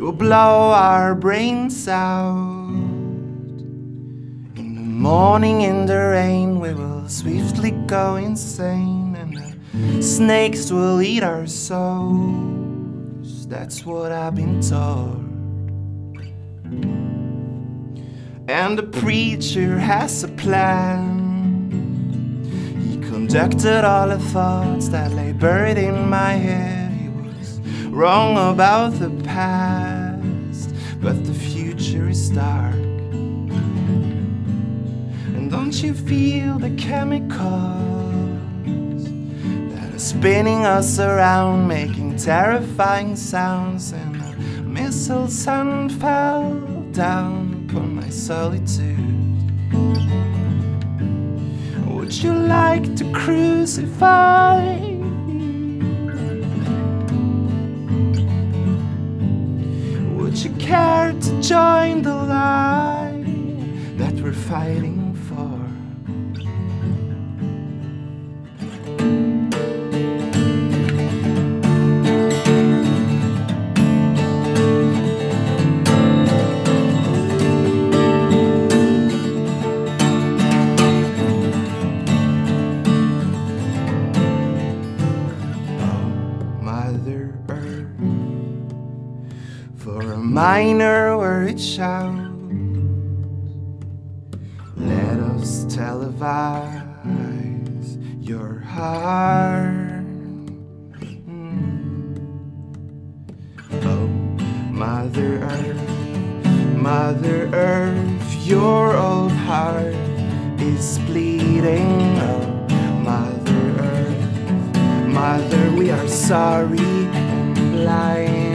will blow our brains out. In the morning, in the rain, we will swiftly go insane, and the snakes will eat our souls. That's what I've been told. And the preacher has a plan. He conducted all the thoughts that lay buried in my head. He was wrong about the past, Don't you feel the chemicals that are spinning us around, making terrifying sounds? And a missile sun fell down upon my solitude. Would you like to crucify? Would you care to join the line that we're fighting for? Minor word shout. Let us televise your heart. Mm. Oh, Mother Earth, Mother Earth, your old heart is bleeding. Oh, Mother Earth, Mother, we are sorry and blind.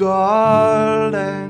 garland.